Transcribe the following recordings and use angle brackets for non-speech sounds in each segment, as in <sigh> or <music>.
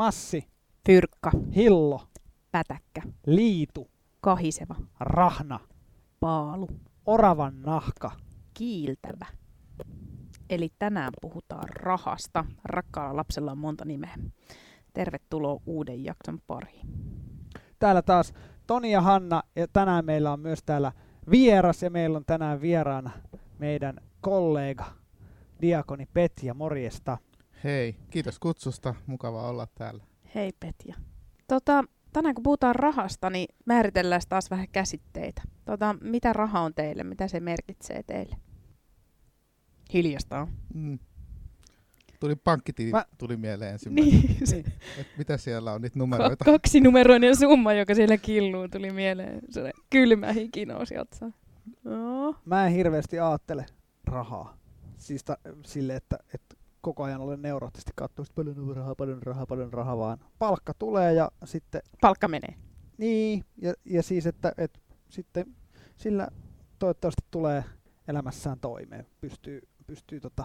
Massi, Fyrkka, Hillo, pätäkkä, Liitu, kahiseva, Rahna, paalu, Oravan nahka. kiiltävä. Eli tänään puhutaan rahasta. Rakkaalla lapsella on monta nimeä. Tervetuloa uuden jakson pariin. Täällä taas Toni ja Hanna ja tänään meillä on myös täällä vieras ja meillä on tänään vieraana meidän kollega Diakoni Petja, morjesta. Hei, kiitos kutsusta. Mukava olla täällä. Hei Petja. Tota, tänään kun puhutaan rahasta, niin määritellään taas vähän käsitteitä. Tota, mitä raha on teille? Mitä se merkitsee teille? Hiljasta on. Mm. Tuli pankkitili, Mä- tuli mieleen <laughs> ensimmäinen. Niin, se Et mitä siellä on niitä numeroita? kaksinumeroinen summa, joka siellä killuu, tuli mieleen. Se kylmä hiki nousi otsaan. No. Mä en hirveästi ajattele rahaa. Siis ta- sille, että, että koko ajan olen neuroottisesti katsoa, että paljon on rahaa, paljon rahaa, paljon rahaa, vaan palkka tulee ja sitten Palkka menee. Niin, ja, ja siis, että, että sitten sillä toivottavasti tulee elämässään toimeen, pystyy, pystyy tota,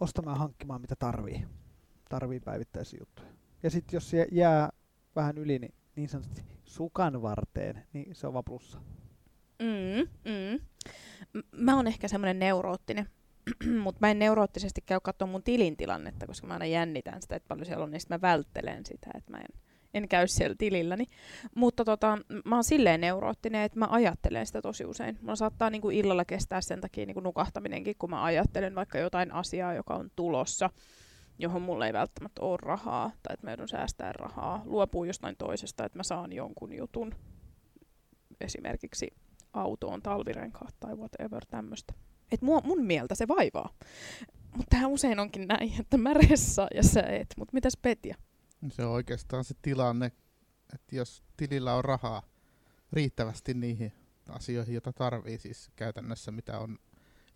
ostamaan ja hankkimaan mitä tarvii, tarvii päivittäisiä juttuja. Ja sitten jos se jää vähän yli, niin, niin sanotusti sukan varteen, niin se on vaan plussa. Mm, mm. M- Mä oon ehkä semmoinen neuroottinen, <clears throat> mutta mä en neuroottisesti käy katsoa mun tilin tilannetta, koska mä aina jännitän sitä, että paljon siellä on, niin mä välttelen sitä, että mä en, en käy siellä tililläni. Mutta tota, mä oon silleen neuroottinen, että mä ajattelen sitä tosi usein. Mulla saattaa niinku illalla kestää sen takia niinku nukahtaminenkin, kun mä ajattelen vaikka jotain asiaa, joka on tulossa, johon mulla ei välttämättä ole rahaa, tai että mä joudun säästämään rahaa, luopuu jostain toisesta, että mä saan jonkun jutun, esimerkiksi autoon talvirenkaat tai whatever tämmöistä. Et mua, mun mieltä se vaivaa. Mutta tähän usein onkin näin, että mä ressaan ja sä et. Mutta mitäs Petja? Se on oikeastaan se tilanne, että jos tilillä on rahaa riittävästi niihin asioihin, joita tarvii, siis käytännössä mitä on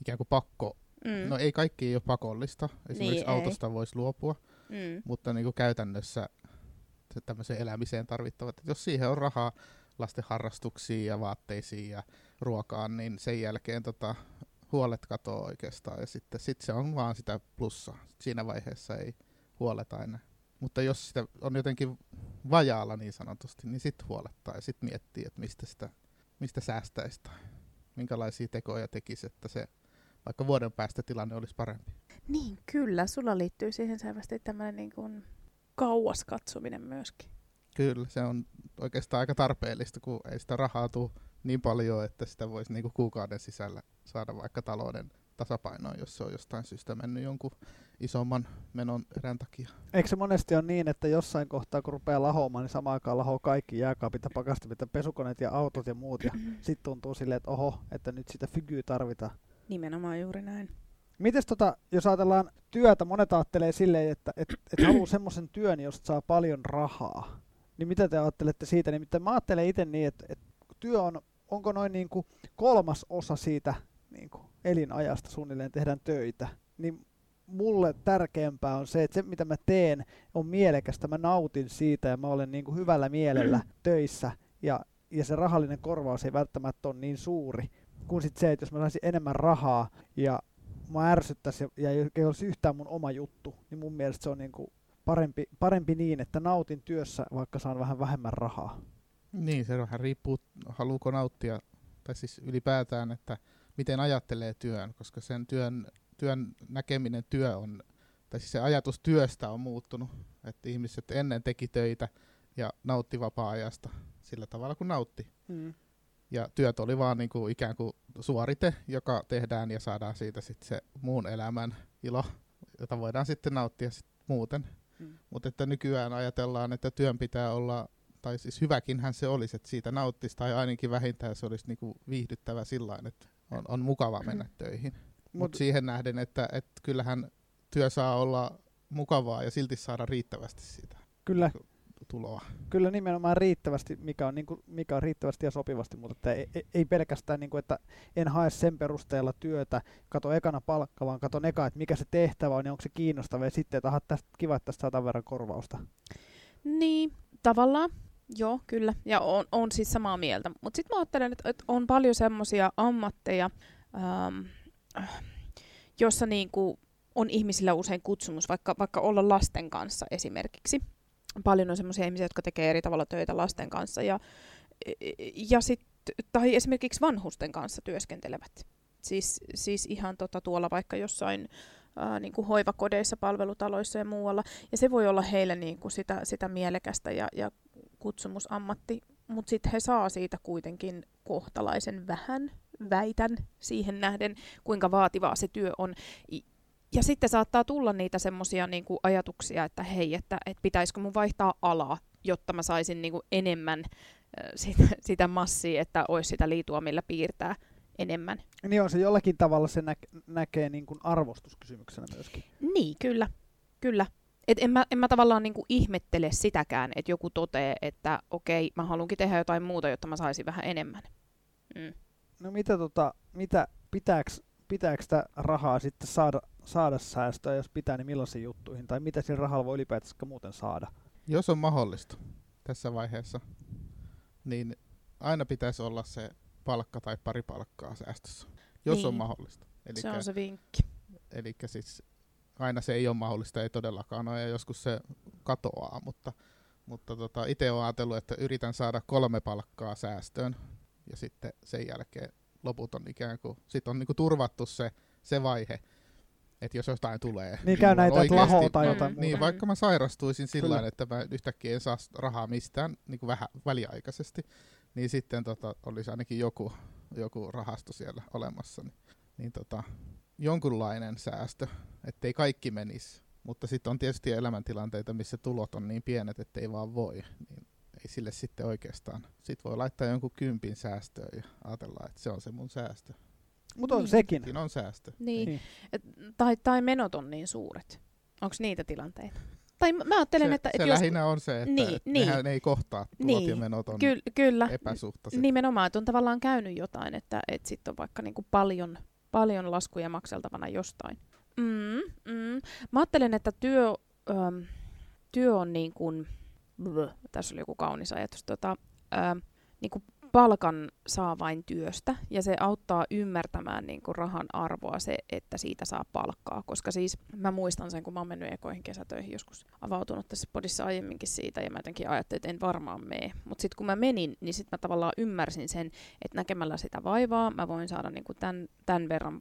ikään kuin pakko. Mm. No ei kaikki ei ole pakollista. Esimerkiksi Niin, ei. autosta voisi luopua, mm. mutta niin kuin käytännössä se tämmöiseen elämiseen tarvittavat. Jos siihen on rahaa lasten harrastuksiin ja vaatteisiin ja ruokaan, niin sen jälkeen tota, huolet katoaa oikeastaan ja sitten sit se on vaan sitä plussaa. Siinä vaiheessa ei huoleta enää. Mutta jos sitä on jotenkin vajaalla niin sanotusti, niin sitten huolettaa ja sitten miettii, että mistä, sitä, mistä säästäisi tai minkälaisia tekoja tekisi, että se vaikka vuoden päästä tilanne olisi parempi. Niin, kyllä. Sulla liittyy siihen selvästi tämmöinen niin kuin kauas katsominen myöskin. Kyllä, se on oikeastaan aika tarpeellista, kun ei sitä rahaa tule niin paljon, että sitä voisi niinku kuukauden sisällä saada vaikka talouden tasapainoon, jos se on jostain syystä mennyt jonkun isomman menon erän takia. Eikö se monesti ole niin, että jossain kohtaa kun rupeaa lahoamaan, niin samaan aikaan lahoo kaikki jääkaapit ja pakastimit ja pesukoneet ja autot ja muut. Ja sitten tuntuu silleen, että oho, että nyt sitä fygyä tarvitaan. Nimenomaan juuri näin. Mites tota, jos ajatellaan työtä, monet ajattelee silleen, että et, et haluaa semmoisen työn, josta saa paljon rahaa. Niin mitä te ajattelette siitä? Nimittäin mä ajattelen itse niin, että, että työ on, onko noin niin kuin kolmas osa siitä niin kuin elinajasta suunnilleen tehdään töitä. Niin mulle tärkeämpää on se, että se mitä mä teen on mielekästä, mä nautin siitä ja mä olen niin kuin hyvällä mielellä <clears throat> töissä ja, ja se rahallinen korvaus ei välttämättä ole niin suuri kuin sit se, että jos mä saisin enemmän rahaa ja mä ärsyttäisi ja, ja ei olisi yhtään mun oma juttu, niin mun mielestä se on niinku parempi, parempi niin, että nautin työssä, vaikka saan vähän vähemmän rahaa. Niin, se vähän riippuu, haluuko nauttia, tai siis ylipäätään, että miten ajattelee työn, koska sen työn, työn näkeminen työ on, tai siis se ajatus työstä on muuttunut, että ihmiset ennen teki töitä ja nautti vapaa-ajasta sillä tavalla kuin nautti. Mm. Ja työt oli vaan niin kuin ikään kuin suorite, joka tehdään ja saadaan siitä sitten se muun elämän ilo, jota voidaan sitten nauttia sit muuten. Mm. Mutta että nykyään ajatellaan, että työn pitää olla, tai siis hyväkinhän se olisi, että siitä nauttisi, tai ainakin vähintään se olisi niinku viihdyttävä sillä että on, on mukava mennä töihin. Mutta Mut- siihen nähden, että, että kyllähän työ saa olla mukavaa ja silti saada riittävästi siitä Kyllä, tuloa. kyllä nimenomaan riittävästi, mikä on, niinku, mikä on riittävästi ja sopivasti, mutta että ei, ei- pelkästään, niinku, että en hae sen perusteella työtä, kato ekana palkka, vaan katon eka, että mikä se tehtävä on ja onko se kiinnostava ja sitten, että aha, tästä, kiva, että tästä saa tämän verran korvausta. Niin, tavallaan. Joo, kyllä. Ja on, on siis samaa mieltä. Mutta sitten mä ajattelen, että, on paljon semmoisia ammatteja, ähm, äh, jossa niinku on ihmisillä usein kutsumus, vaikka, vaikka olla lasten kanssa esimerkiksi. paljon on semmoisia ihmisiä, jotka tekee eri tavalla töitä lasten kanssa ja, ja sit, tai esimerkiksi vanhusten kanssa työskentelevät. Siis, siis ihan tota, tuolla vaikka jossain ää, niin kuin hoivakodeissa, palvelutaloissa ja muualla. Ja se voi olla heille niin kuin sitä, sitä mielekästä ja, ja kutsumusammatti, mutta sitten he saa siitä kuitenkin kohtalaisen vähän, väitän siihen nähden, kuinka vaativaa se työ on. Ja sitten saattaa tulla niitä semmoisia niin ajatuksia, että hei, että, että pitäisikö mun vaihtaa alaa, jotta mä saisin niin kuin enemmän äh, sitä, sitä massia, että olisi sitä liitua, millä piirtää enemmän. Niin on se jollakin tavalla se nä- näkee niin kuin arvostuskysymyksenä myöskin. Niin, kyllä. kyllä. Et en, mä, en mä tavallaan niinku ihmettele sitäkään, että joku toteaa, että okei, mä haluankin tehdä jotain muuta, jotta mä saisin vähän enemmän. Mm. No mitä, tota, mitä pitääkö pitääkö sitä rahaa sitten saada, saada säästöä, jos pitää, niin millaisiin juttuihin, tai mitä sillä rahalla voi ylipäätänsä muuten saada? Jos on mahdollista tässä vaiheessa, niin aina pitäisi olla se palkka tai pari palkkaa säästössä, jos niin. on mahdollista. Elikkä, se on se vinkki. Eli siis aina se ei ole mahdollista, ei todellakaan ole, ja joskus se katoaa, mutta, mutta tota, itse olen ajatellut, että yritän saada kolme palkkaa säästöön, ja sitten sen jälkeen loput on ikään kuin, sit on niinku turvattu se, se vaihe, että jos jostain tulee. Niin käy näitä, että lahoa tai jotain mm, Niin, vaikka mä sairastuisin sillä että mä yhtäkkiä en saa rahaa mistään niin kuin vähän väliaikaisesti, niin sitten tota, olisi ainakin joku, joku rahasto siellä olemassa. Niin, niin tota, jonkunlainen säästö, ettei kaikki menisi. Mutta sitten on tietysti elämäntilanteita, missä tulot on niin pienet, ettei vaan voi. Niin ei sille sitten oikeastaan. Sitten voi laittaa jonkun kympin säästöön ja ajatella, että se on se mun säästö. Mutta on niin. sekin. Siinä on säästö. Niin. niin. Et, tai, tai menot on niin suuret. Onko niitä tilanteita? Tai mä ajattelen, se, että... Se et lähinnä jos... on se, että niin, et niin. nehän ei kohtaa tulot niin. ja menot on Ky- kyllä. epäsuhtaiset. Nimenomaan, että on tavallaan käynyt jotain, että et sitten on vaikka niinku paljon, paljon laskuja makseltavana jostain. Mm, mm. Mä ajattelen, että työ, ähm, työ on niin kuin blö, tässä oli joku kaunis ajatus, tota, ää, niin kuin palkan saa vain työstä ja se auttaa ymmärtämään niin kuin rahan arvoa se, että siitä saa palkkaa. Koska siis mä muistan sen, kun mä oon mennyt ekoihin kesätöihin joskus avautunut tässä podissa aiemminkin siitä ja mä jotenkin ajattelin, että en varmaan mene. Mutta sitten kun mä menin, niin sitten mä tavallaan ymmärsin sen, että näkemällä sitä vaivaa mä voin saada niin kuin tämän, tämän verran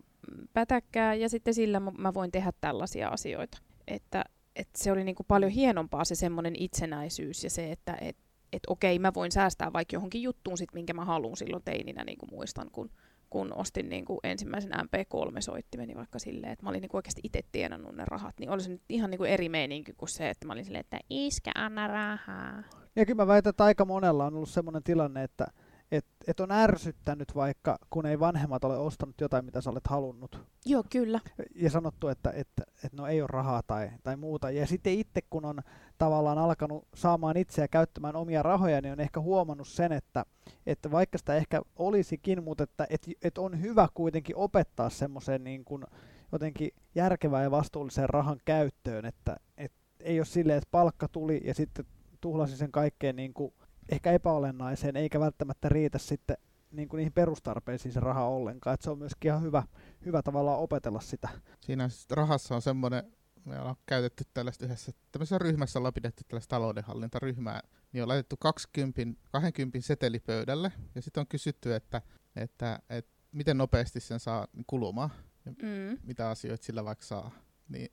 pätäkkää ja sitten sillä mä voin tehdä tällaisia asioita. Että et se oli niinku paljon hienompaa se semmoinen itsenäisyys ja se, että et, et okei, mä voin säästää vaikka johonkin juttuun, sit, minkä mä haluan silloin teininä, niin kuin muistan, kun, kun ostin niin kuin ensimmäisen MP3-soittimeni vaikka silleen, että mä olin niin kuin oikeasti itse tienannut ne rahat, niin olisi nyt ihan niin kuin eri meininki kuin se, että mä olin silleen, että iskä, anna rahaa. Ja kyllä mä väitän, että aika monella on ollut semmoinen tilanne, että et, et on ärsyttänyt vaikka, kun ei vanhemmat ole ostanut jotain, mitä sä olet halunnut. Joo, kyllä. Ja sanottu, että, että, että no ei ole rahaa tai, tai muuta. Ja sitten itse, kun on tavallaan alkanut saamaan itseä käyttämään omia rahoja, niin on ehkä huomannut sen, että, että vaikka sitä ehkä olisikin, mutta että, että, että on hyvä kuitenkin opettaa semmoiseen niin kuin jotenkin järkevään ja vastuulliseen rahan käyttöön, että, että ei ole silleen, että palkka tuli ja sitten tuhlasi sen kaikkeen niin kuin ehkä epäolennaiseen, eikä välttämättä riitä sitten niin kuin niihin perustarpeisiin se raha ollenkaan. että se on myöskin ihan hyvä, hyvä tavallaan opetella sitä. Siinä siis rahassa on semmoinen, me ollaan käytetty tällaista yhdessä, tämmöisessä ryhmässä ollaan pidetty tällaista taloudenhallintaryhmää, niin on laitettu 20, 20 seteli pöydälle, ja sitten on kysytty, että, että, että miten nopeasti sen saa kulumaan, ja mm. mitä asioita sillä vaikka saa. Niin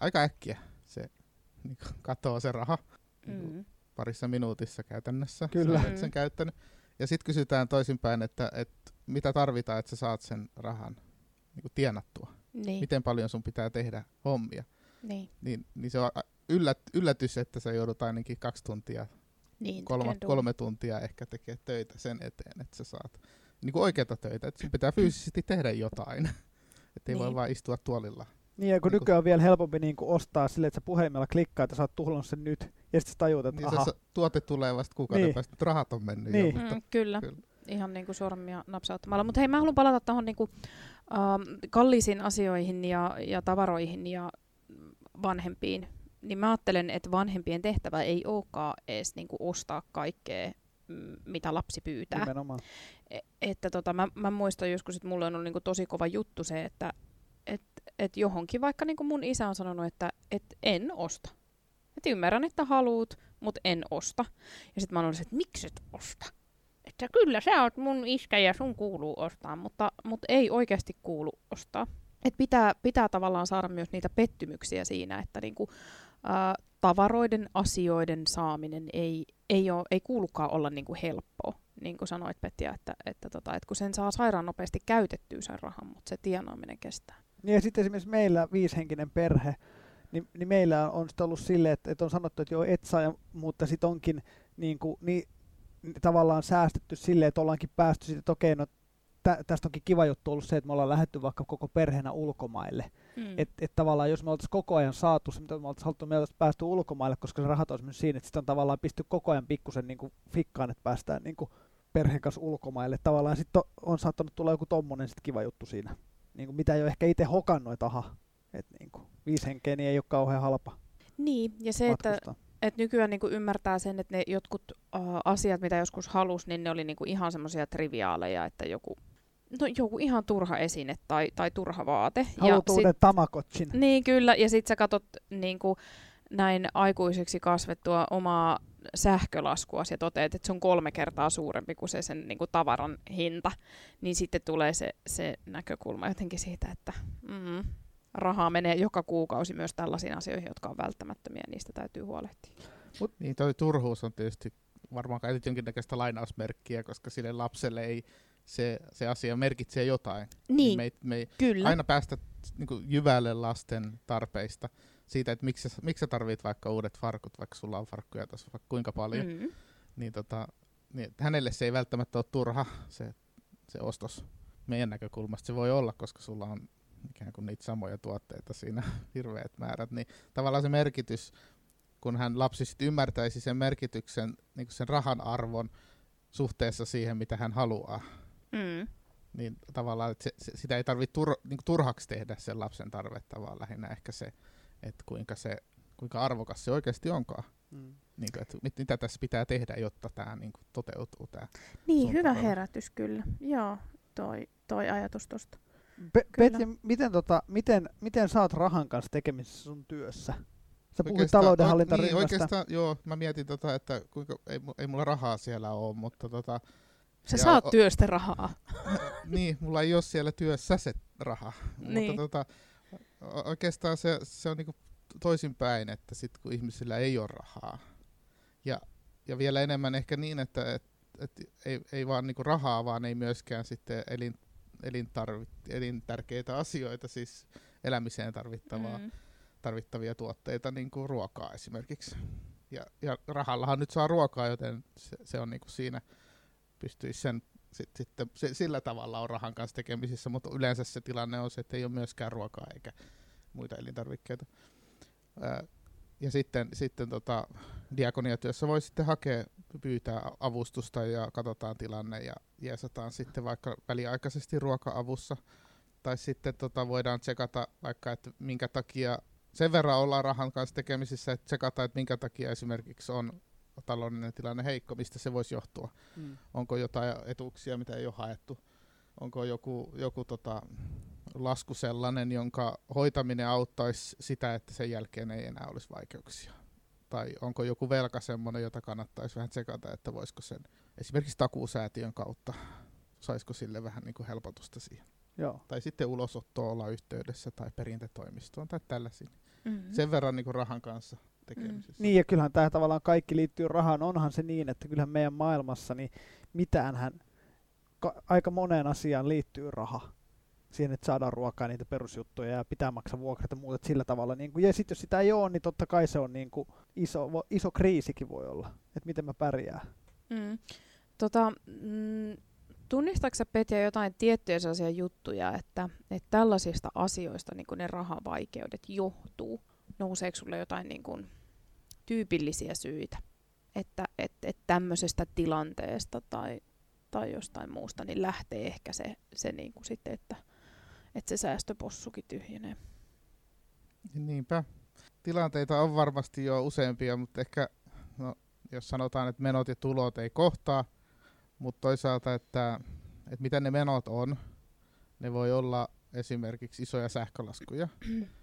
aika äkkiä se niin katoaa se raha. Niin mm parissa minuutissa käytännössä. Kyllä. Sä sen käyttänyt. Ja sitten kysytään toisinpäin, että, että mitä tarvitaan, että sä saat sen rahan niin kuin tienattua. Niin. Miten paljon sun pitää tehdä hommia. Niin. Niin, niin se on yllät, yllätys, että sä joudut ainakin kaksi tuntia, niin, kolme, kolme tuntia ehkä tekemään töitä sen eteen, että sä saat niin kuin oikeita töitä. Että sun pitää fyysisesti tehdä jotain. <laughs> että ei niin. voi vaan istua tuolilla niin, ja kun niin nykyään on vielä helpompi niin kuin ostaa silleen, että sä puhelimella klikkaa, että sä oot tuhlannut sen nyt, ja sitten sä tajuut, että niin, aha. Se, tuote tulee vasta kuukauden niin. päästä, että rahat on mennyt niin. jo. Mutta mm, kyllä. kyllä, ihan niin kuin sormia napsauttamalla. Mutta hei, mä haluan palata tuohon niin kuin, ähm, kalliisiin asioihin ja, ja tavaroihin ja vanhempiin. Niin mä ajattelen, että vanhempien tehtävä ei olekaan edes niin kuin ostaa kaikkea, mitä lapsi pyytää. Nimenomaan. E- että tota, mä, mä muistan joskus, että mulle on ollut niin kuin tosi kova juttu se, että että et johonkin, vaikka niin kuin mun isä on sanonut, että et en osta. Et ymmärrän, että haluut, mutta en osta. Ja sitten mä olen että miksi et osta? Että kyllä sä oot mun iskä ja sun kuuluu ostaa, mutta, mutta ei oikeasti kuulu ostaa. Et pitää, pitää tavallaan saada myös niitä pettymyksiä siinä, että niinku, ää, tavaroiden, asioiden saaminen ei, ei, ole, ei kuulukaan olla niinku helppoa. Niin kuin sanoit Petja, että, että, tota, että kun sen saa sairaan nopeasti käytettyä sen rahan, mutta se tienaaminen kestää. Niin ja sitten esimerkiksi meillä viishenkinen perhe, niin, niin meillä on sitten ollut silleen, että, että on sanottu, että joo et saa, ja, mutta sitten onkin niin kuin, niin, tavallaan säästetty silleen, että ollaankin päästy sitten, että okei, no tä, tästä onkin kiva juttu ollut se, että me ollaan lähetty vaikka koko perheenä ulkomaille. Mm. Että et tavallaan jos me oltaisiin koko ajan saatu se, mitä me oltaisiin haluttu, me oltaisiin päästy ulkomaille, koska se rahat olisi mennyt siinä, että sitten on tavallaan pisty koko ajan pikkusen niin kuin fikkaan, että päästään niin kuin perheen kanssa ulkomaille. Tavallaan sitten on, on saattanut tulla joku tommonen sit kiva juttu siinä, niin kuin mitä ei ole ehkä itse hokannut, että aha, että niin kuin, viisi henkeä niin ei ole kauhean halpa. Niin, ja se, matkustaa. että et nykyään niinku ymmärtää sen, että ne jotkut uh, asiat, mitä joskus halus, niin ne oli niinku ihan semmoisia triviaaleja, että joku, no, joku ihan turha esine tai, tai turha vaate. Haluat uuden tamakotsin. Niin kyllä, ja sitten sä katsot niinku, näin aikuiseksi kasvettua omaa sähkölaskua ja toteat, että se on kolme kertaa suurempi kuin se sen niin kuin tavaran hinta, niin sitten tulee se, se näkökulma jotenkin siitä, että mm, rahaa menee joka kuukausi myös tällaisiin asioihin, jotka on välttämättömiä, niistä täytyy huolehtia. Mut, niin toi turhuus on tietysti varmaan käytit jonkinnäköistä lainausmerkkiä, koska sille lapselle ei se, se asia merkitsee jotain. Niin, me ei, me ei kyllä. aina päästä niin kuin, jyvälle lasten tarpeista siitä, että miksi, miksi sä tarvit vaikka uudet farkut, vaikka sulla on farkkuja tässä vaikka kuinka paljon. Mm. Niin, tota, niin hänelle se ei välttämättä ole turha se, se ostos meidän näkökulmasta. Se voi olla, koska sulla on ikään kuin niitä samoja tuotteita siinä <laughs> hirveät määrät, niin tavallaan se merkitys, kun hän lapsi sitten ymmärtäisi sen merkityksen, niin sen rahan arvon suhteessa siihen, mitä hän haluaa, mm. niin tavallaan että se, se, sitä ei tarvitse tur, niin turhaksi tehdä sen lapsen tarvetta, vaan lähinnä ehkä se, että kuinka, se, kuinka arvokas se oikeasti onkaan. Mm. Niin kuin, että mit, mitä tässä pitää tehdä, jotta tämä niin kuin, toteutuu. Tää niin, hyvä herätys kyllä. Joo, toi, toi ajatus tuosta. Pe- Petja, miten, tota, miten, miten saat rahan kanssa tekemisissä sun työssä? Sä puhuit taloudenhallintaryhmästä. Niin, oikeastaan, joo, mä mietin, tota, että kuinka, ei, ei mulla rahaa siellä ole, mutta... Tota, Sä saat o- työstä rahaa. <laughs> niin, mulla ei ole siellä työssä se raha. Niin. Mutta tota, oikeastaan se, se on niinku toisinpäin, että sit kun ihmisillä ei ole rahaa, ja, ja vielä enemmän ehkä niin, että et, et ei, ei vaan niinku rahaa, vaan ei myöskään sitten elin, elintarvi, elintärkeitä asioita, siis elämiseen tarvittavaa, mm. tarvittavia tuotteita, niin kuin ruokaa esimerkiksi. Ja, ja rahallahan nyt saa ruokaa, joten se, se on niin kuin siinä, pystyisi sen sit, sitten, se, sillä tavalla on rahan kanssa tekemisissä, mutta yleensä se tilanne on se, että ei ole myöskään ruokaa eikä muita elintarvikkeita. Ja sitten, sitten tota, diakoniatyössä voi sitten hakea, pyytää avustusta ja katsotaan tilanne ja jeesataan sitten vaikka väliaikaisesti ruoka-avussa. Tai sitten tota, voidaan tsekata vaikka, että minkä takia sen verran ollaan rahan kanssa tekemisissä, että tsekata, että minkä takia esimerkiksi on taloudellinen tilanne heikko, mistä se voisi johtua. Mm. Onko jotain etuuksia, mitä ei ole haettu? Onko joku, joku tota, lasku sellainen, jonka hoitaminen auttaisi sitä, että sen jälkeen ei enää olisi vaikeuksia? Tai onko joku velka semmoinen, jota kannattaisi vähän tsekata, että voisiko sen esimerkiksi takuusäätiön kautta, saisiko sille vähän niin kuin helpotusta siihen? Joo. Tai sitten ulosottoa olla yhteydessä tai perintätoimistoon tai tällaisiin. Mm-hmm. Sen verran niin kuin rahan kanssa tekemisissä. Mm. Niin ja kyllähän tämä tavallaan kaikki liittyy rahaan. Onhan se niin, että kyllähän meidän maailmassa niin mitäänhän ka- aika moneen asiaan liittyy raha siihen, että saadaan ruokaa niitä perusjuttuja ja pitää maksaa vuokrat ja muuta sillä tavalla. Niin kuin, ja sitten jos sitä ei ole, niin totta kai se on niin kuin iso, iso kriisikin voi olla, että miten mä pärjään. Mm. Tota, mm, tunnistatko Petja jotain tiettyjä sellaisia juttuja, että, että tällaisista asioista niin ne rahavaikeudet johtuu? Nouseeko sulle jotain niin kuin, tyypillisiä syitä, että et, et tämmöisestä tilanteesta tai, tai jostain muusta niin lähtee ehkä se, se niin kuin sitten, että että se säästöpossukin tyhjenee. Niinpä. Tilanteita on varmasti jo useampia, mutta ehkä no, jos sanotaan, että menot ja tulot ei kohtaa, mutta toisaalta, että, että mitä ne menot on, ne voi olla esimerkiksi isoja sähkölaskuja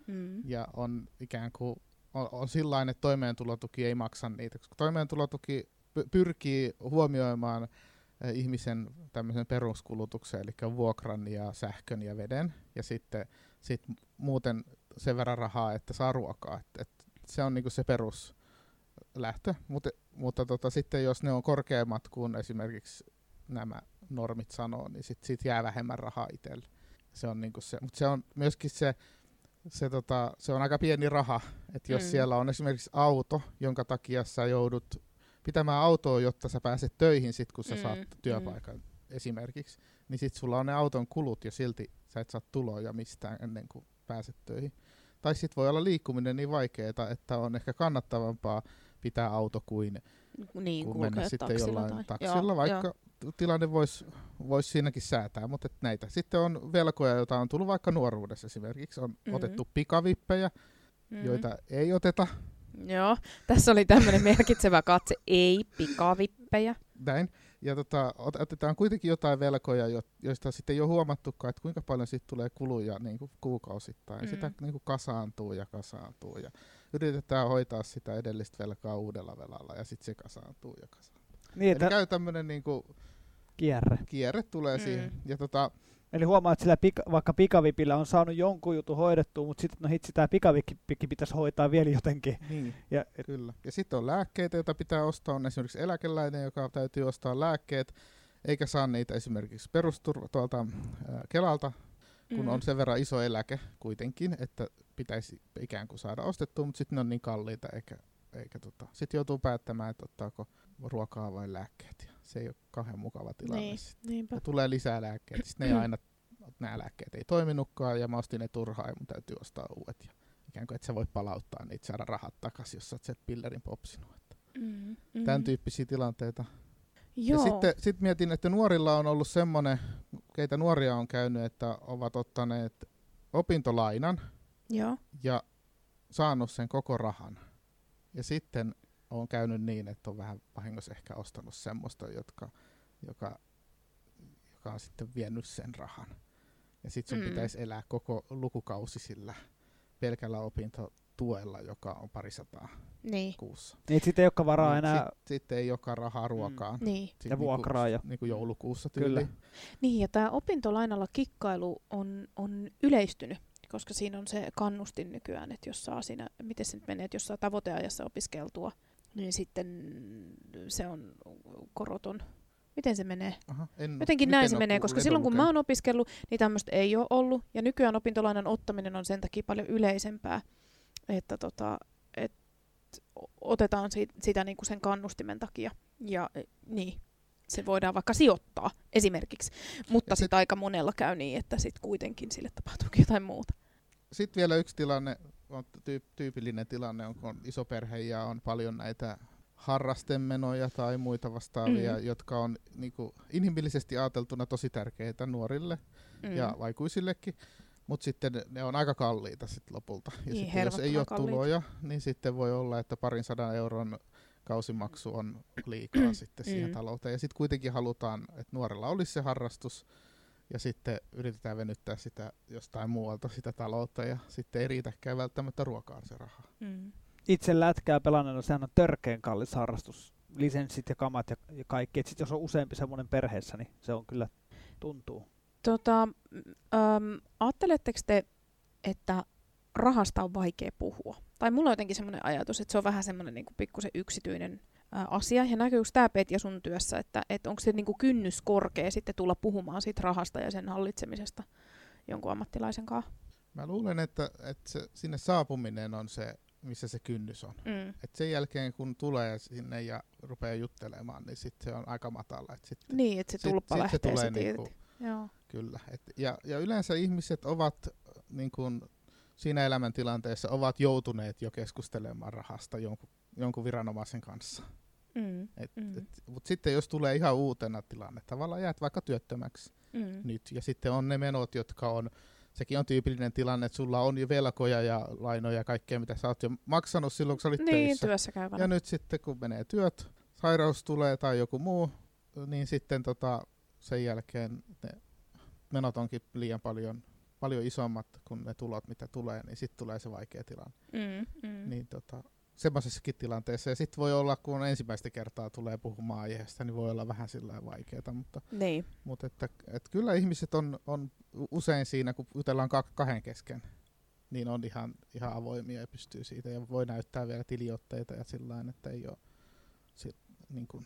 mm. ja on ikään kuin on, on sillain, että toimeentulotuki ei maksa niitä, koska toimeentulotuki py- pyrkii huomioimaan eh, ihmisen tämmöisen peruskulutuksen, eli vuokran ja sähkön ja veden, ja sitten sit muuten sen verran rahaa, että saa ruokaa. Et, et se on niinku se peruslähtö, Mut, mutta tota, sitten jos ne on korkeammat kuin esimerkiksi nämä normit sanoo, niin sitten sit jää vähemmän rahaa itselle. Se on niinku se, mutta se on myöskin se, se, tota, se on aika pieni raha, että jos Mm. mm. siellä on esimerkiksi auto, jonka takia sä joudut pitämään autoa, jotta sä pääset töihin sit, kun sä Mm, saat työpaikan esimerkiksi, niin sit sulla on ne auton kulut ja silti sä et saa tuloja mistään ennen kuin pääset töihin. Tai sitten voi olla liikkuminen niin vaikeaa, että on ehkä kannattavampaa pitää auto kuin, Niin, kuin mennä sitten taksilla jollain tai- taksilla, joo, vaikka joo. Tilanne voisi vois siinäkin säätää, mutta et näitä. Sitten on velkoja, joita on tullut vaikka nuoruudessa esimerkiksi. On Mhm. mm-hmm. otettu pikavippejä, Mm. mm. joita ei oteta, Joo, tässä oli tämmöinen merkitsevä katse, ei pikavippejä. näin. Ja tota, ot- otetaan kuitenkin jotain velkoja, jo- joista sitten ei ole huomattukaan, että kuinka paljon siitä tulee kuluja niin kuin kuukausittain. Mm. Sitä niin kuin kasaantuu ja kasaantuu ja yritetään hoitaa sitä edellistä velkaa uudella velalla ja sitten se kasaantuu ja kasaantuu. Niin, Eli että käy tämmöinen niin kuin kierre. kierre tulee Mm. siihen. Ja tota, Eli huomaa, että sillä pika, vaikka pikavipillä on saanut jonkun jutun hoidettua, mutta sitten no hitsi, tämä pikavippi pitäisi hoitaa vielä jotenkin. niin. Ja, et, Kyllä. Ja sitten on lääkkeitä, joita pitää ostaa. On esimerkiksi eläkeläinen, joka täytyy ostaa lääkkeet, eikä saa niitä esimerkiksi perusturva tuolta ää, Kelalta, kun Mm. on sen verran iso eläke kuitenkin, että pitäisi ikään kuin saada ostettua, mutta sitten ne on niin kalliita, eikä, eikä tota. sitten joutuu päättämään, että ottaako ruokaa vai lääkkeet. Se ei ole kauhean mukava tilanne. Niin, niinpä. Ja tulee lisää lääkkeitä. Sitten ne ei aina, <clears throat> nämä lääkkeet ei toiminutkaan ja mä ostin ne turhaa ja mun täytyy ostaa uudet. Ja ikään kuin et sä voi palauttaa niitä, saada rahat takaisin, jos sä oot pillerin popsinut. Että Mm. Mm. Tämän tyyppisiä tilanteita. Joo. Ja sitten sit mietin, että nuorilla on ollut semmoinen, keitä nuoria on käynyt, että ovat ottaneet opintolainan Joo. ja saanut sen koko rahan. Ja sitten on käynyt niin, että on vähän vahingossa ehkä ostanut semmoista, jotka, joka, joka on sitten vienyt sen rahan. Ja sitten sun Mm. mm. pitäisi elää koko lukukausi sillä pelkällä opintotuella, joka on parisataa Niin. kuussa. niin sitten ei olekaan varaa Niin enää. Sit, sitten ei joka rahaa ruokaan. Niin. Sit Ja vuokraa ja- Niin kuin joulukuussa Kyllä. tyyliin. Niin, ja tämä opintolainalla kikkailu on, on yleistynyt, koska siinä on se kannustin nykyään, että jos saa siinä, miten se nyt menee, että jos saa tavoiteajassa opiskeltua, niin sitten se on koroton. Miten se menee? Aha, en, Jotenkin näin se menee, koska silloin kun mä oon opiskellut, niin tämmöistä ei ole ollut. Ja nykyään opintolainan ottaminen on sen takia paljon yleisempää, että tota, et otetaan si- sitä niinku sen kannustimen takia. Ja e, niin, se voidaan vaikka sijoittaa esimerkiksi. Mutta sitten sit- aika monella käy niin, että sitten kuitenkin sille tapahtuukin jotain muuta. Sitten vielä yksi tilanne, on tyy- tyypillinen tilanne on, kun on iso perhe ja on paljon näitä harrastemenoja tai muita vastaavia, Mm. jotka on niinku, inhimillisesti ajateltuna tosi tärkeitä nuorille Mm. ja aikuisillekin, mutta sitten ne- on aika kalliita sit lopulta. Ja Niin, sitten jos ei ole kalliita. tuloja, niin sitten voi olla, että parin sadan euron kausimaksu on liikaa sitten siihen Mm. talouteen. Ja sitten kuitenkin halutaan, että nuorella olisi se harrastus, ja sitten yritetään venyttää sitä jostain muualta sitä taloutta, ja sitten ei riitäkään välttämättä ruokaan se raha. Mm. Itse lätkää pelanneena, sehän on törkeen kallis harrastus. Lisenssit ja kamat ja, ja kaikki. Et sit jos on useampi semmoinen perheessä, niin se on kyllä tuntuu. Tota, mm, äm, ajatteletteko te, että rahasta on vaikea puhua? Tai mulla on jotenkin semmoinen ajatus, että se on vähän semmoinen niin pikkusen yksityinen asia. Ja näkyykö tämä Petja sun työssä, että, että onko se niin kuin kynnys korkea sitten tulla puhumaan siitä rahasta ja sen hallitsemisesta jonkun ammattilaisen kanssa? Mä luulen, että, että se, sinne saapuminen on se, missä se kynnys on. Mm. Et sen jälkeen, kun tulee sinne ja rupeaa juttelemaan, niin sitten se on aika matala. Et sit, Niin, että se sit- tulppa sit se lähtee tulee niinku-. Joo. Kyllä. Et, ja, ja yleensä ihmiset ovat äh, niin kuin, siinä elämäntilanteessa ovat joutuneet jo keskustelemaan rahasta jonkun, jonkun viranomaisen kanssa. Mm. Et, Mm. et, Mutta sitten jos tulee ihan uutena tilanne, tavallaan jäät vaikka työttömäksi Mm. nyt, ja sitten on ne menot, jotka on, sekin on tyypillinen tilanne, että sulla on jo velkoja ja lainoja ja kaikkea, mitä sä oot jo maksanut silloin, kun sä olit Niin, töissä. työssä käyvänä. Ja nyt sitten, kun menee työt, sairaus tulee tai joku muu, niin sitten tota, sen jälkeen ne menot onkin liian paljon paljon isommat kuin ne tulot, mitä tulee, niin sitten tulee se vaikea tilanne. Mm, mm. Niin tota, semmoisessakin tilanteessa. Ja sitten voi olla, kun ensimmäistä kertaa tulee puhumaan aiheesta, niin voi olla vähän sillä vaikeaa. Mutta, Niin. mutta että, että kyllä ihmiset on, on usein siinä, kun jutellaan kah- kahden kesken, niin on ihan, ihan avoimia ja pystyy siitä. Ja voi näyttää vielä tiliotteita ja sillä että ei ole... Si, niin kuin,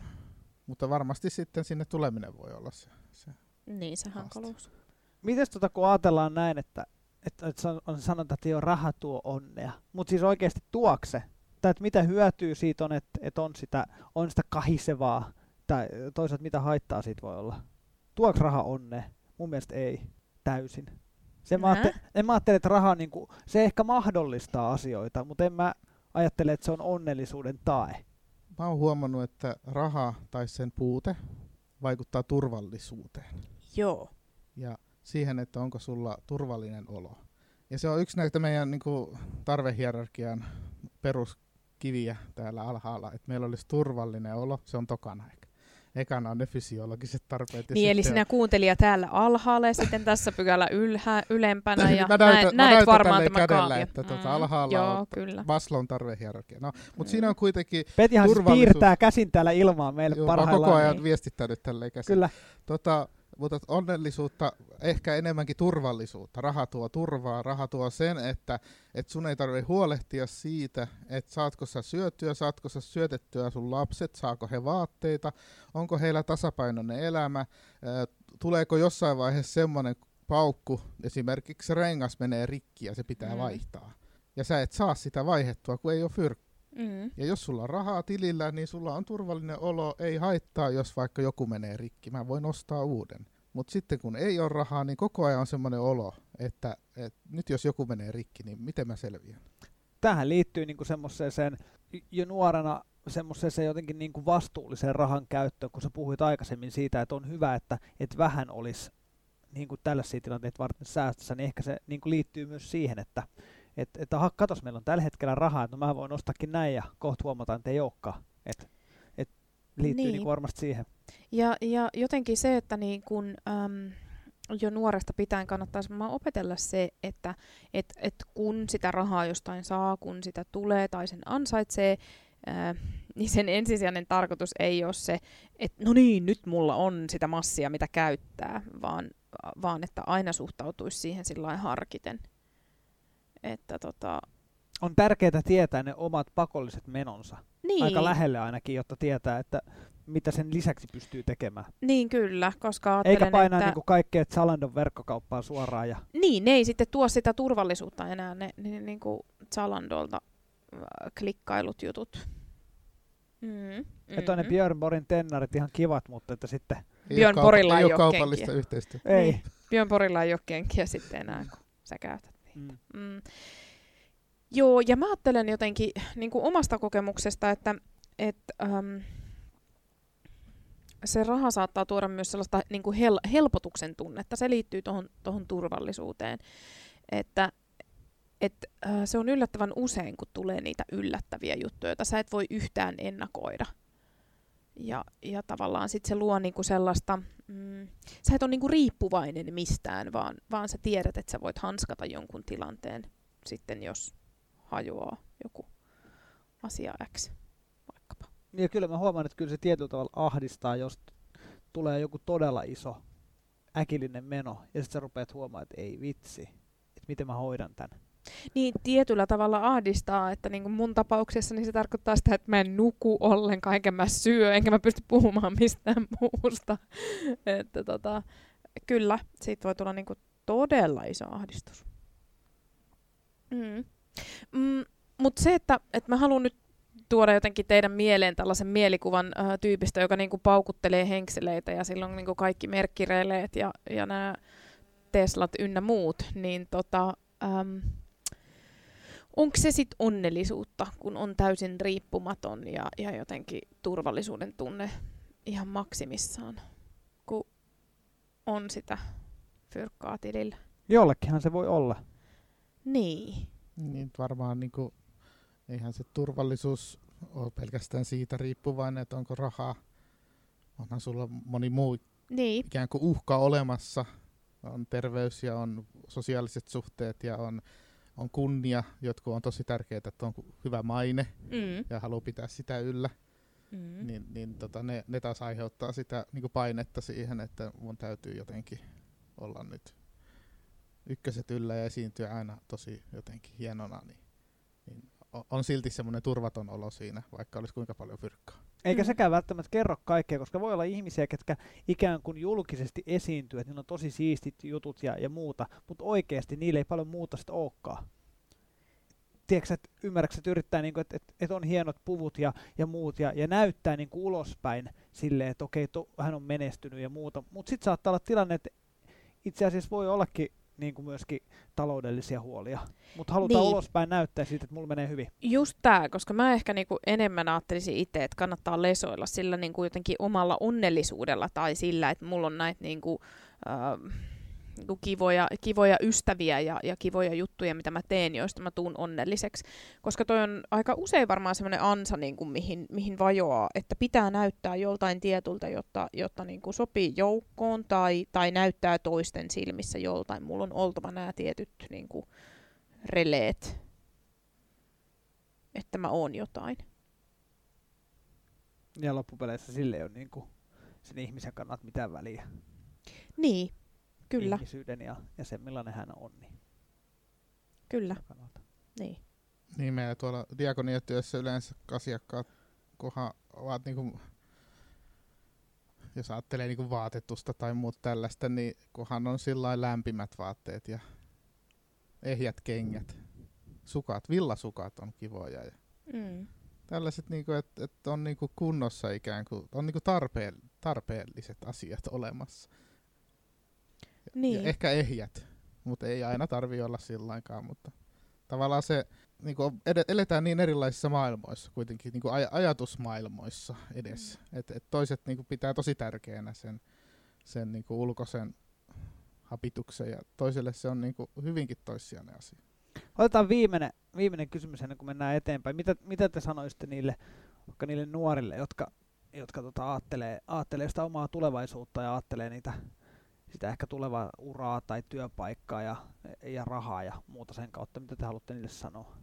mutta varmasti sitten sinne tuleminen voi olla se. se. Niin se Haaste. hankaluus. Mites tota, kun ajatellaan näin, että, että, on sanonta, että jo raha tuo onnea, mutta siis oikeasti tuokse, tai että mitä hyötyä siitä on, että, että on, sitä, on sitä kahisevaa, tai toisaalta mitä haittaa siitä voi olla. Tuoks raha onnea? Mun mielestä ei täysin. Se mä, Nää? ajattel, en mä ajattele, että raha niinku, se ehkä mahdollistaa asioita, mutta en mä ajattele, että se on onnellisuuden tae. Mä oon huomannut, että raha tai sen puute vaikuttaa turvallisuuteen. Joo. ja siihen, että onko sulla turvallinen olo. Ja se on yksi näitä meidän niin kuin, tarvehierarkian peruskiviä täällä alhaalla, että meillä olisi turvallinen olo, se on tokana ehkä. Ekana on ne fysiologiset tarpeet. Niin, eli sinä kuuntelija täällä alhaalla ja sitten tässä pykälä ylhä, ylempänä ja Mä näytän- näet, mä näet näytän varmaan tälleen tämä kädellä, kaavio. että tota alhaalla Joo, on kyllä. Maslon tarvehierarkia. No, mutta Mm. siinä on kuitenkin Petihan siis Turvallisuus. piirtää käsin täällä ilmaa meille joo, mä oon parhaillaan. koko ajan niin. viestittänyt tälleen käsin. Kyllä, Tota, mutta onnellisuutta, ehkä enemmänkin turvallisuutta. Raha tuo turvaa, raha tuo sen, että et sun ei tarvitse huolehtia siitä, että saatko sä syötyä, saatko sä syötettyä sun lapset, saako he vaatteita, onko heillä tasapainoinen elämä, tuleeko jossain vaiheessa semmoinen paukku, esimerkiksi rengas menee rikki ja se pitää Mm. vaihtaa. Ja sä et saa sitä vaihettua, kun ei ole fyrkkä. Mm. Ja jos sulla on rahaa tilillä, niin sulla on turvallinen olo, ei haittaa, jos vaikka joku menee rikki, mä voin ostaa uuden. Mutta sitten kun ei ole rahaa, niin koko ajan on semmoinen olo, että, että nyt jos joku menee rikki, niin miten mä selviän? tähän liittyy niinku semmoiseen jo nuorena semmoiseen jotenkin niinku vastuulliseen rahan käyttöön, kun sä puhuit aikaisemmin siitä, että on hyvä, että, että vähän olisi niin kuin tällaisia tilanteita varten säästössä, niin ehkä se niin kuin liittyy myös siihen, että et, et, aha, katos, meillä on tällä hetkellä rahaa, että no mä voin ostakin näin ja kohta huomataan, että ei olekaan. Et, et liittyy niin. Niin. Varmasti siihen. Ja, ja jotenkin se, että niin kun, äm, jo nuoresta pitäen kannattaisi opetella se, että et, et kun sitä rahaa jostain saa, kun sitä tulee tai sen ansaitsee, ää, niin sen ensisijainen tarkoitus ei ole se, että no niin, nyt mulla on sitä massia, mitä käyttää, vaan, vaan että aina suhtautuisi siihen sillä harkiten. Että tota, On tärkeää tietää ne omat pakolliset menonsa. niin, Aika lähelle ainakin, jotta tietää, että mitä sen lisäksi pystyy tekemään. niin kyllä, koska ajattelen, Eikä painaa että... niin kaikkea Zalandon verkkokauppaa suoraan. Ja, Niin, ne ei sitten tuo sitä turvallisuutta enää, ne, ne niin kuin Zalandolta äh, klikkailut jutut. Mm, mm-hmm. että on ne Björn Borin tennarit ihan kivat, mutta että sitten Ei Björn Borilla ei ei ole kaupallista kenkiä. yhteistyötä. ei. Niin. Björn Borilla ei ole kenkiä sitten enää, kun sä käytät. Mm. Mm. Joo, ja mä ajattelen jotenkin niin kuin omasta kokemuksesta, että et, äm, se raha saattaa tuoda myös sellaista niin kuin hel- helpotuksen tunnetta. Se liittyy tuohon turvallisuuteen. Että et, äh, se on yllättävän usein, kun tulee niitä yllättäviä juttuja, joita sä et voi yhtään ennakoida. Ja, ja tavallaan sitten se luo niinku sellaista, mm, sä et ole niinku riippuvainen mistään, vaan, vaan sä tiedät, että sä voit hanskata jonkun tilanteen sitten, jos hajoaa joku asia X vaikkapa. Ja kyllä mä huomaan, että kyllä se tietyllä tavalla ahdistaa, jos tulee joku todella iso äkillinen meno, ja sitten sä rupeat huomaamaan, että ei vitsi, että miten mä hoidan tämän. Niin tietyllä tavalla ahdistaa, että niin kuin mun tapauksessa niin se tarkoittaa sitä, että mä en nuku ollenkaan, enkä mä syö, enkä mä pysty puhumaan mistään <laughs> muusta. että tota, kyllä, siitä voi tulla niin kuin todella iso ahdistus. Mm. Mm, Mutta se, että, että mä haluan nyt tuoda jotenkin teidän mieleen tällaisen mielikuvan äh, tyypistä, joka niinku paukuttelee henkseleitä ja silloin niinku kaikki merkkireileet ja, ja nämä Teslat ynnä muut, niin tota, äm, onko se sitten onnellisuutta, kun on täysin riippumaton ja, ja jotenkin turvallisuuden tunne ihan maksimissaan, kun on sitä fyrkkaa tilillä? Jollekinhan se voi olla. Niin. Niin varmaan niin kuin, eihän se turvallisuus ole pelkästään siitä riippuvainen, että onko rahaa. Onhan sulla moni muu Niin. ikään kuin uhka olemassa, on terveys ja on sosiaaliset suhteet ja on, on kunnia, jotka on tosi tärkeitä, että on hyvä maine Mm. ja haluaa pitää sitä yllä, Mm. niin, niin tota, ne, ne taas aiheuttaa sitä niin painetta siihen, että mun täytyy jotenkin olla nyt ykköset yllä ja esiintyä aina tosi jotenkin hienona, niin, on silti semmoinen turvaton olo siinä, vaikka olisi kuinka paljon fyrkkaa. Eikä Mm. sekään välttämättä kerro kaikkea, koska voi olla ihmisiä, ketkä ikään kuin julkisesti esiintyy, että niillä on tosi siistit jutut ja, ja muuta, mutta oikeasti niillä ei paljon muuta sitten olekaan. Tiedätkö, että ymmärrätkö, että yrittää, niin että, että, että on hienot puvut ja, ja muut ja, ja näyttää niin kuin ulospäin silleen, että okei, to, hän on menestynyt ja muuta. Mutta sitten saattaa olla tilanne, että itse asiassa voi ollakin niin kuin myöskin taloudellisia huolia. Mutta halutaan Niin. ulospäin näyttää siitä, että mulla menee hyvin. Just tämä, koska mä ehkä niinku enemmän ajattelisin itse, että kannattaa lesoilla sillä niinku jotenkin omalla onnellisuudella tai sillä, että mulla on näitä niinku, äh, niinku kivoja, kivoja ystäviä ja, ja kivoja juttuja, mitä mä teen, joista mä tuun onnelliseksi. Koska toi on aika usein varmaan semmoinen ansa, niinku, mihin, mihin vajoaa, että pitää näyttää joltain tietulta, jotta, jotta niinku sopii joukkoon tai, tai näyttää toisten silmissä joltain. Mulla on oltava nämä tietyt niinku, releet että mä oon jotain. Ja loppupeleissä sille ei ole niin kuin sen ihmisen kannalta mitään väliä. Niin, kyllä, Ihmisyyden ja, ja sen millainen hän on. Niin kyllä, kannalta. niin. Niin meillä tuolla diakoniatyössä yleensä asiakkaat, kunhan ovat niinku, jos ajattelee niinku vaatetusta tai muut tällaista, niin kunhan on sillä lämpimät vaatteet ja ehjät kengät, sukat, villasukat on kivoja ja Mm. tällaiset, niinku, että et on niinku kunnossa ikään kuin, on niinku tarpeen, tarpeelliset asiat olemassa. Niin. ja ehkä ehjät, mutta ei aina tarvi olla sillainkaan, mutta tavallaan se, niinku, ed- eletään niin erilaisissa maailmoissa kuitenkin, niinku aj- ajatusmaailmoissa edes, mm. että et toiset niinku pitää tosi tärkeänä sen, sen niinku ulkoisen hapituksen ja toiselle se on niinku hyvinkin toissijainen asia. Otetaan viimeinen, viimeinen kysymys ennen kuin mennään eteenpäin. Mitä, mitä te sanoisitte niille, vaikka niille nuorille, jotka, jotka tota, aattelee, aattelee sitä omaa tulevaisuutta ja aattelee niitä, sitä ehkä tulevaa uraa tai työpaikkaa ja, ja rahaa ja muuta sen kautta. Mitä te haluatte niille sanoa?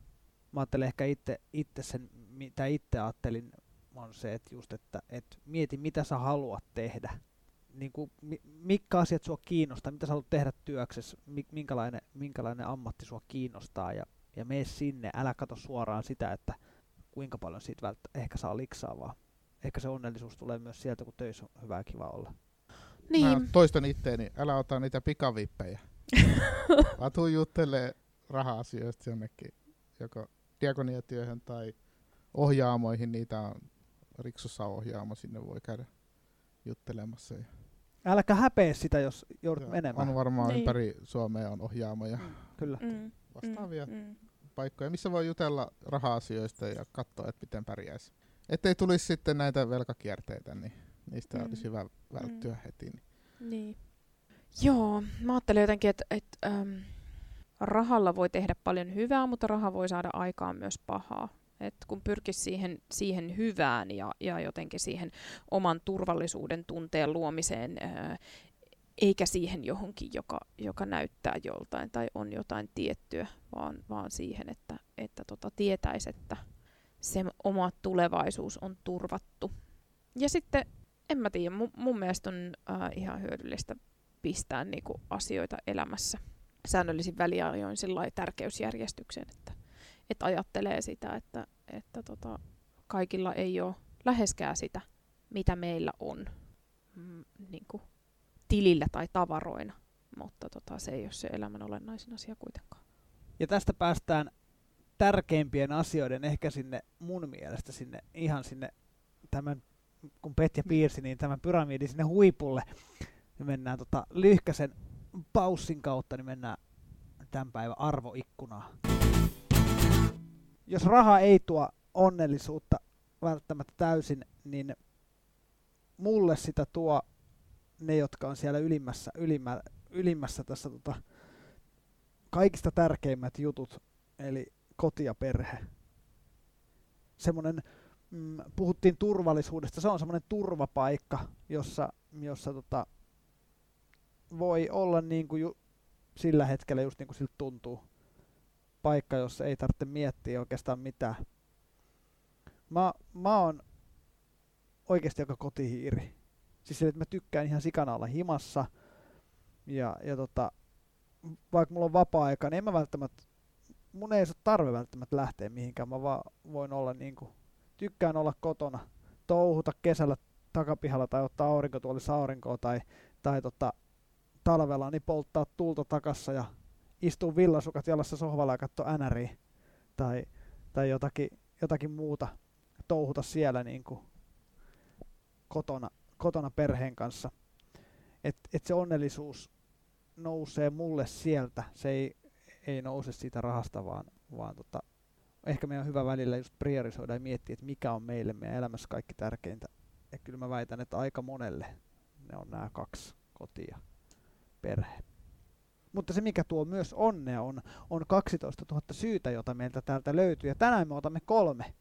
Mä ajattelen ehkä itse, itse sen, mitä itse ajattelin, on se, että just, että, että mieti mitä sä haluat tehdä. Niin kuin, mi- mitkä asiat sua kiinnostaa, mitä sä haluat tehdä työksessä, mi- minkälainen, minkälainen ammatti sua kiinnostaa ja, ja mene sinne. Älä kato suoraan sitä, että kuinka paljon siitä välttä, ehkä saa liksaa, vaan ehkä se onnellisuus tulee myös sieltä, kun töissä on hyvä ja kiva olla. Niin, Mä toistan itteeni, älä ota niitä pikavippejä. <laughs> Vaan tuu juttelee raha-asioista jonnekin, joko diakoniatyöhön tai ohjaamoihin, niitä on Riksussa ohjaamo, sinne voi käydä juttelemassa. Ja, Äläkä häpeä sitä, jos joudut ja menemään. on varmaan Niin. ympäri Suomea on ohjaamoja, Kyllä. mm, vastaavia mm, mm. paikkoja, missä voi jutella raha-asioista ja katsoa, että miten pärjäisi. Ettei tulisi sitten näitä velkakierteitä, niin niistä Mm. olisi hyvä välttyä heti. Niin. Niin. Joo, mä ajattelen jotenkin, että et, äm, rahalla voi tehdä paljon hyvää, mutta raha voi saada aikaan myös pahaa. Et kun pyrkisi siihen, siihen hyvään ja, ja jotenkin siihen oman turvallisuuden tunteen luomiseen, ää, eikä siihen johonkin, joka, joka näyttää joltain tai on jotain tiettyä, vaan, vaan siihen, että, että tota, tietäisi, että se oma tulevaisuus on turvattu. Ja sitten, en mä tiedä, mun, mun mielestä on äh, ihan hyödyllistä pistää niinku asioita elämässä. Säännöllisin väliajoin tärkeysjärjestykseen, että, että ajattelee sitä, että, että tota, kaikilla ei ole läheskään sitä, mitä meillä on mm, niinku, tilillä tai tavaroina, mutta tota, se ei ole se elämän olennaisin asia kuitenkaan. Ja tästä päästään tärkeimpien asioiden ehkä sinne mun mielestä sinne ihan sinne tämän, kun Petja piirsi, niin tämän pyramidin sinne huipulle. Ja mennään tota lyhkäsen paussin kautta, niin mennään tämän päivän arvoikkunaan. Jos raha ei tuo onnellisuutta välttämättä täysin, niin mulle sitä tuo ne, jotka on siellä ylimmässä, ylimmä, ylimmässä tässä tota, kaikista tärkeimmät jutut, eli koti ja perhe. Semmoinen, mm, puhuttiin turvallisuudesta, se on semmoinen turvapaikka, jossa, jossa tota, voi olla niin kuin ju, sillä hetkellä just niin kuin siltä tuntuu. Paikka, jossa ei tarvitse miettiä oikeastaan mitään. Mä, mä oon oikeasti aika kotihiiri. Siis sille, että mä tykkään ihan sikana olla himassa. Ja, ja tota, vaikka mulla on vapaa-aika, niin en mä välttämättä, mun ei ole tarve välttämättä lähteä mihinkään. Mä vaan voin olla niinku, tykkään olla kotona, touhuta kesällä takapihalla tai ottaa aurinkotuolissa aurinkoa tai, tai tota, talvella niin polttaa tulta takassa ja istuu villasukat jalassa sohvalla ja katsoa NRI tai, tai jotakin, jotakin muuta touhuta siellä niin kuin kotona, kotona perheen kanssa. Et, et se onnellisuus nousee mulle sieltä, se ei, ei nouse siitä rahasta, vaan, vaan tota, ehkä meidän on hyvä välillä just priorisoida ja miettiä, että mikä on meille meidän elämässä kaikki tärkeintä. Ja kyllä mä väitän, että aika monelle ne on nämä kaksi kotia perhe. Mutta se, mikä tuo myös onnea, on, on 12 000 syytä, jota meiltä täältä löytyy. Ja tänään me otamme kolme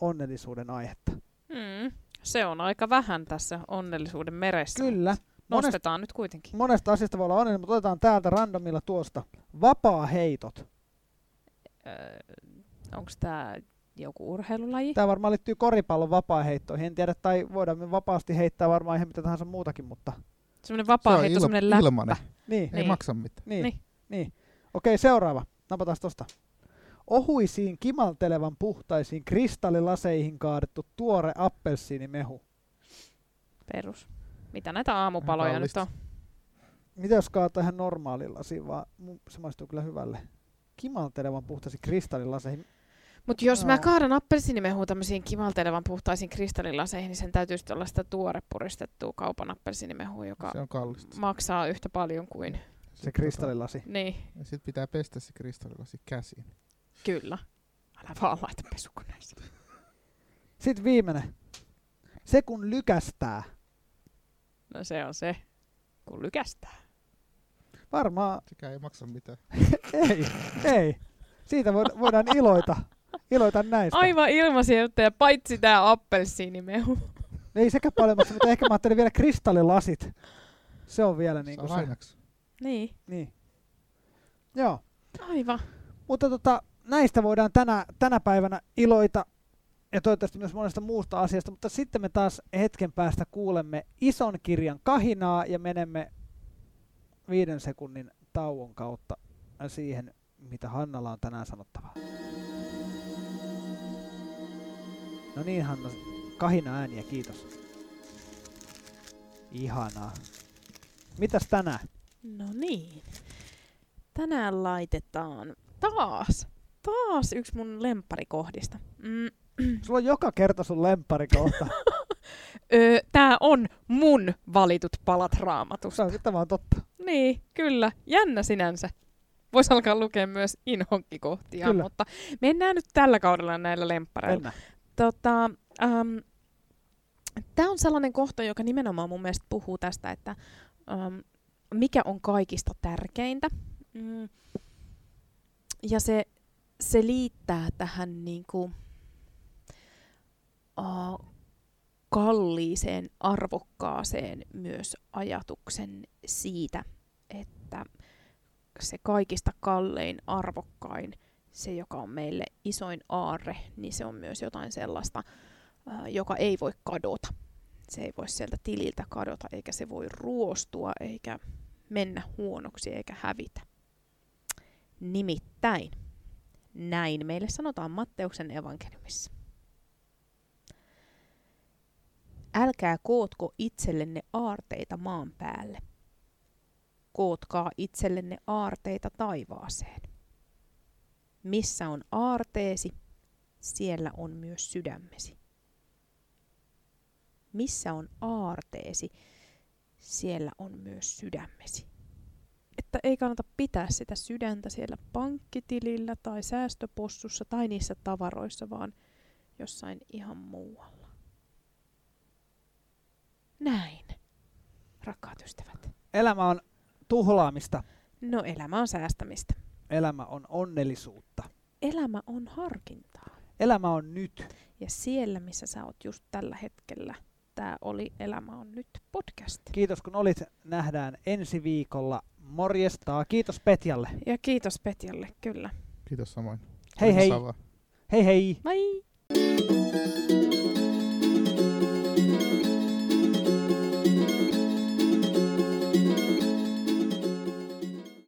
onnellisuuden aihetta. Mm, se on aika vähän tässä onnellisuuden meressä. Kyllä. Nostetaan monesta, nyt kuitenkin. Monesta asiasta voi olla onnellinen, mutta otetaan täältä randomilla tuosta. Vapaa-heitot. Öö, Onko tämä joku urheilulaji? Tämä varmaan liittyy koripallon vapaa-heittoihin. En tiedä, tai voidaan me vapaasti heittää varmaan ihan mitä tahansa muutakin, mutta... Semmoinen vapaa-heitto, se semmoinen läppä. Ilmanen. Niin. Ei Niin. maksa mitään. Niin, Niin. niin. Okei, seuraava. Napataan tosta. Ohuisiin kimaltelevan puhtaisiin kristallilaseihin kaadettu tuore appelsiinimehu. Perus. Mitä näitä aamupaloja nyt on? Mitä jos kaataa ihan normaalin lasiin, vaan se maistuu kyllä hyvälle. Kimaltelevan puhtaisiin kristallilaseihin. Mutta jos mä Joo. kaadan appelsiinimehua tämmöisiin kimaltelevan puhtaisiin kristallilaseihin, niin sen täytyy sitten olla sitä tuore puristettua kaupan appelsiinimehua, joka Se on kallista. maksaa yhtä paljon kuin... Se Sitten kristallilasi. Niin, Tota, ja sit pitää pestä se kristallilasi käsiin. kyllä. Älä vaan laita pesukoneeseen. <laughs> Sitten viimeinen. Se kun lykästää. No se on se, kun lykästää. Varmaan Sekä ei maksa mitään. <laughs> ei, ei. Siitä void- voidaan iloita. <laughs> Iloita näistä. Aivan ilmasijoittaja, paitsi tää appelsiinimehu. Ei sekä paljon mutta ehkä mä ajattelin vielä kristallilasit. Se on vielä niin kuin se. lainaksi. Niin, Niin. Joo. aivan. Mutta tota, näistä voidaan tänä, tänä päivänä iloita ja toivottavasti myös monesta muusta asiasta, mutta sitten me taas hetken päästä kuulemme ison kirjan kahinaa ja menemme viiden sekunnin tauon kautta siihen, mitä Hannalla on tänään sanottavaa. No niin Hanna, kahina ääniä, kiitos. Ihanaa. Mitäs tänään? No niin. Tänään laitetaan taas, taas yksi mun lempparikohdista. Mm. Sulla on joka kerta sun lempparikohta. <laughs> Öö, tää on mun valitut palat raamatusta. Tämä on totta. Niin, kyllä. Jännä sinänsä. Voisi alkaa lukea myös inhokkikohtia, Kyllä. mutta mennään nyt tällä kaudella näillä lemppareilla. Mennään. Tota, ähm, Tämä on sellainen kohta, joka nimenomaan mun mielestä puhuu tästä, että ähm, mikä on kaikista tärkeintä. Mm. Ja se, se liittää tähän niinku, uh, kalliiseen, arvokkaaseen myös ajatuksen siitä, että se kaikista kallein, arvokkain, se joka on meille isoin aarre, niin se on myös jotain sellaista, ää, joka ei voi kadota. Se ei voi sieltä tililtä kadota, eikä se voi ruostua, eikä mennä huonoksi, eikä hävitä. Nimittäin, näin meille sanotaan Matteuksen evankeliumissa. Älkää kootko itsellenne aarteita maan päälle. Kootkaa itsellenne aarteita taivaaseen. Missä on aarteesi, siellä on myös sydämesi. Missä on aarteesi, siellä on myös sydämesi. Että ei kannata pitää sitä sydäntä siellä pankkitilillä tai säästöpossussa tai niissä tavaroissa, vaan jossain ihan muualla. Näin, rakkaat ystävät. Elämä on tuhlaamista. No elämä on säästämistä. Elämä on onnellisuutta. Elämä on harkintaa. Elämä on nyt. Ja siellä, missä sä oot just tällä hetkellä tämä oli Elämä on nyt podcast. Kiitos kun olit. Nähdään ensi viikolla. Morjestaa. Kiitos Petjalle. Ja kiitos Petjalle, kyllä. Kiitos samoin. Hei hei. Hei hei. Bye!